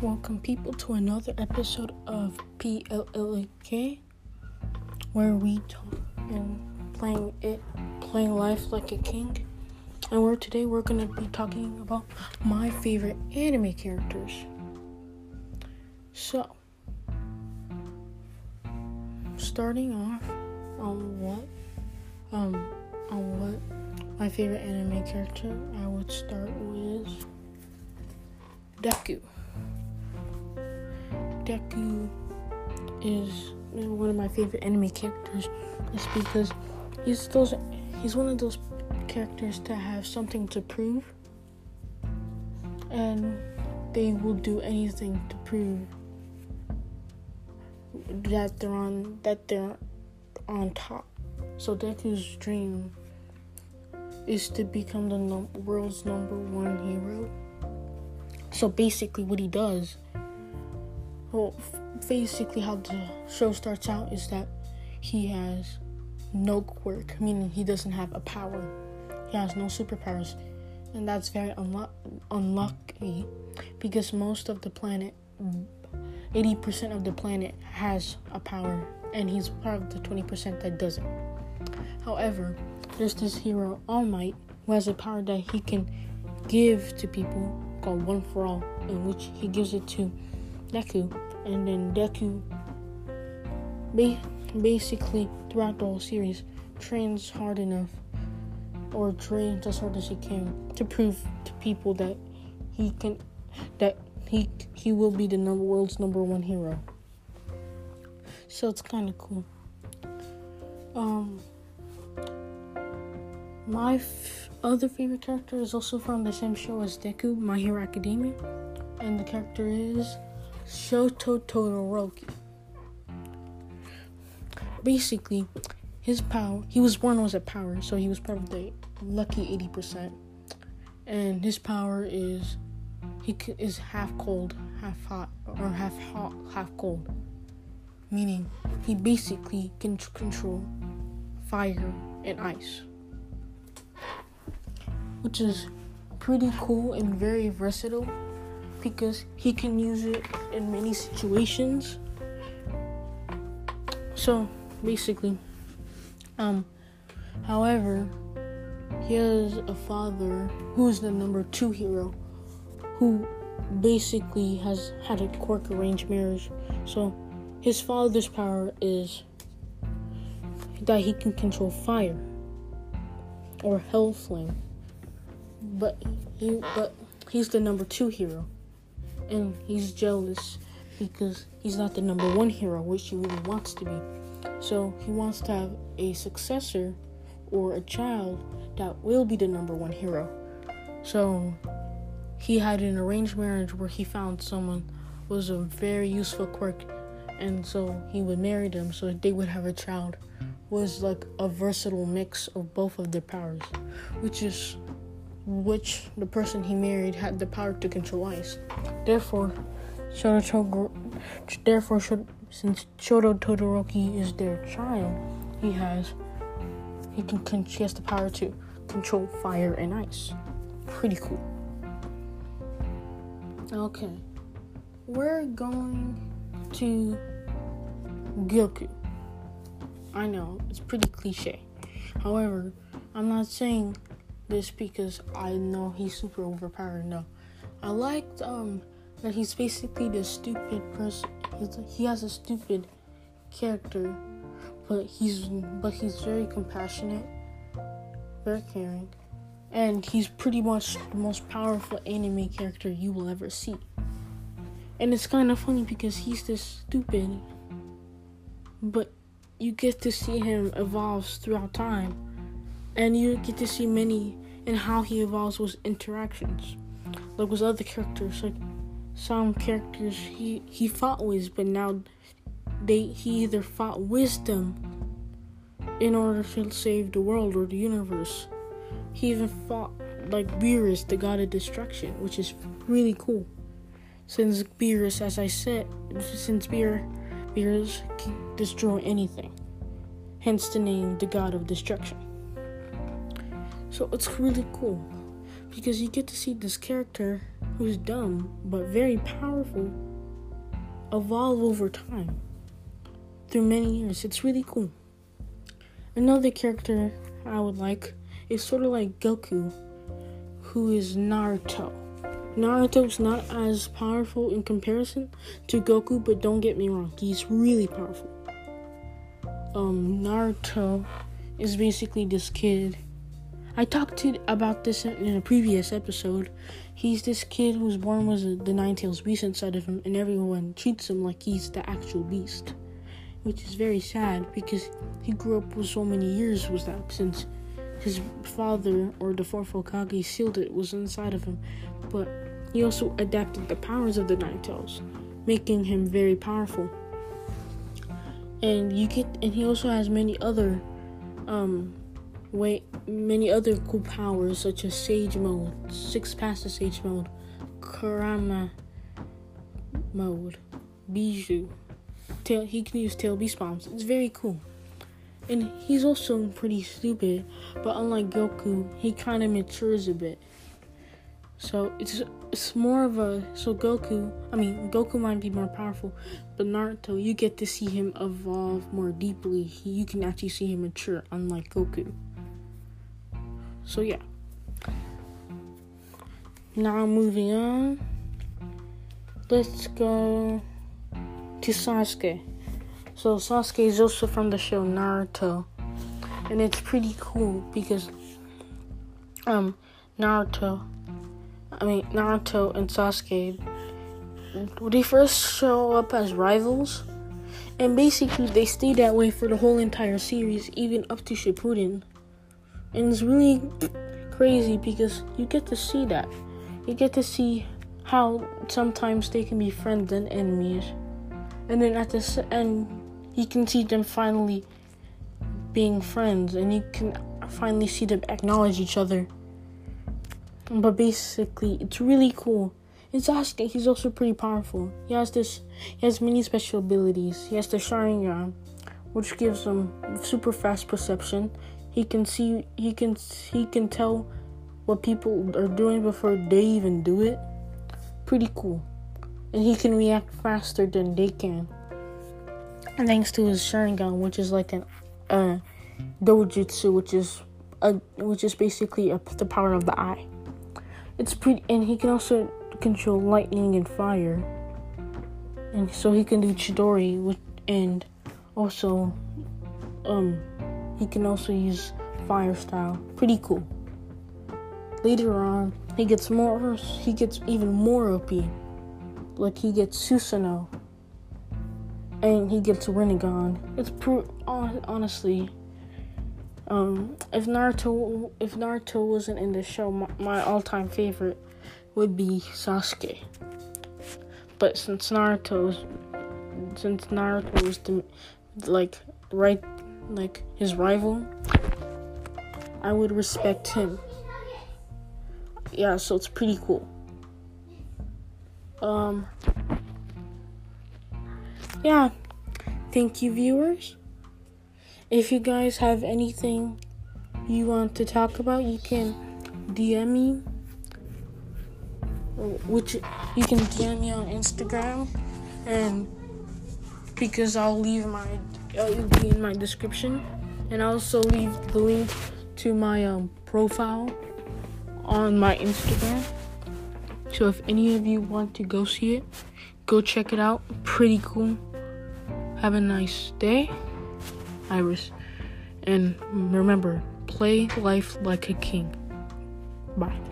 Welcome, people, to another episode of PLLK, where we talk and playing it, playing life like a king. And where today we're gonna be talking about my favorite anime characters. So, starting off on what, um, on what my favorite anime character, I would start with Deku. Deku is one of my favorite anime characters. It's because he's those he's one of those characters that have something to prove and they will do anything to prove that they're on that they're on top. So Deku's dream is to become the num- world's number one hero. So basically, what he does well, basically, how the show starts out is that he has no quirk, meaning he doesn't have a power. He has no superpowers, and that's very unlu- unlucky because most of the planet, 80% of the planet, has a power, and he's part of the 20% that doesn't. However, there's this hero, All Might, who has a power that he can give to people called One for All, in which he gives it to Deku, and then Deku ba- basically throughout the whole series trains hard enough or trains as hard as he can to prove to people that he can that he he will be the number world's number one hero. So it's kind of cool. Um, my f- other favorite character is also from the same show as Deku, My Hero Academia, and the character is Shoto Todoroki. Basically, his power, he was born with a power, so he was part of the lucky 80%. And his power is he is half cold, half hot, or half hot, half cold. Meaning, he basically can control fire and ice. Which is pretty cool and very versatile because he can use it in many situations. So basically, um, however, he has a father who is the number two hero who basically has had a quirk arranged marriage. So his father's power is that he can control fire or hell flame. But he but he's the number two hero and he's jealous because he's not the number one hero, which he really wants to be. So he wants to have a successor or a child that will be the number one hero. So he had an arranged marriage where he found someone was a very useful quirk, and so he would marry them so they would have a child. Was like a versatile mix of both of their powers, which is which the person he married had the power to control ice. Therefore, Shoto therefore since Shoto Todoroki is their child, he has he can he has the power to control fire and ice. Pretty cool. Okay, we're going to Goku. I know it's pretty cliche. However, I'm not saying this because I know he's super overpowered. No, I liked um that he's basically the stupid person. He has a stupid character, but he's but he's very compassionate, very caring, and he's pretty much the most powerful anime character you will ever see. And it's kind of funny because he's this stupid, but you get to see him evolve throughout time and you get to see many and how he evolves with interactions. Like with other characters like some characters he he fought with but now they he either fought wisdom in order to save the world or the universe. He even fought like Beerus the god of destruction which is really cool. Since Beerus as I said since Beer Beerus can destroy anything. Hence the name the god of destruction so it's really cool because you get to see this character who's dumb but very powerful evolve over time through many years. It's really cool. Another character I would like is sort of like Goku, who is Naruto. Naruto's not as powerful in comparison to Goku, but don't get me wrong, he's really powerful. Um, Naruto is basically this kid. I talked to about this in a previous episode. He's this kid who's born with the Nine Tails Beast inside of him, and everyone treats him like he's the actual beast, which is very sad because he grew up with so many years with that since his father or the fourth Hokage sealed it was inside of him, but he also adapted the powers of the Nine Tails, making him very powerful. And you get, and he also has many other, um, way many other cool powers such as Sage Mode, Six Paths Sage Mode, Kurama Mode, Bijuu. Tail, he can use Tail Beast Bombs. It's very cool. And he's also pretty stupid, but unlike Goku, he kind of matures a bit. So it's it's more of a so Goku. I mean, Goku might be more powerful, but Naruto, you get to see him evolve more deeply. He, you can actually see him mature, unlike Goku. So yeah. Now moving on. Let's go to Sasuke. So Sasuke is also from the show Naruto, and it's pretty cool because um Naruto, I mean Naruto and Sasuke, they first show up as rivals, and basically they stay that way for the whole entire series, even up to Shippuden, and it's really crazy because you get to see that, you get to see how sometimes they can be friends and enemies, and then at the end you can see them finally being friends and you can finally see them acknowledge each other. But basically, it's really cool. In Sasuke, he's also pretty powerful. He has this, he has many special abilities. He has the Sharingan, which gives him super fast perception. He can see, he can, he can tell what people are doing before they even do it. Pretty cool. And he can react faster than they can thanks to his Sharingan, which is like an uh, dojutsu, which is a, which is basically a, the power of the eye. It's pretty, and he can also control lightning and fire, and so he can do Chidori, and also, um, he can also use fire style. Pretty cool. Later on, he gets more. He gets even more OP. Like he gets Susanoo and he gets Rinnegan. It's pro- honestly, um, if Naruto if Naruto wasn't in the show, my, my all-time favorite would be Sasuke. But since Naruto's since Naruto was the like right like his rival, I would respect him. Yeah, so it's pretty cool. Um yeah, thank you, viewers. If you guys have anything you want to talk about, you can DM me, which you can DM me on Instagram, and because I'll leave my it'll be in my description, and I'll also leave the link to my um, profile on my Instagram. So if any of you want to go see it, go check it out. Pretty cool. Have a nice day, Iris. And remember, play life like a king. Bye.